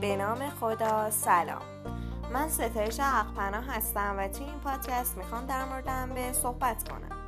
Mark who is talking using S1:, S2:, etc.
S1: به نام خدا سلام. من ستایش حق پناه هستم و توی این پادکست می‌خوام در موردم به صحبت کنم.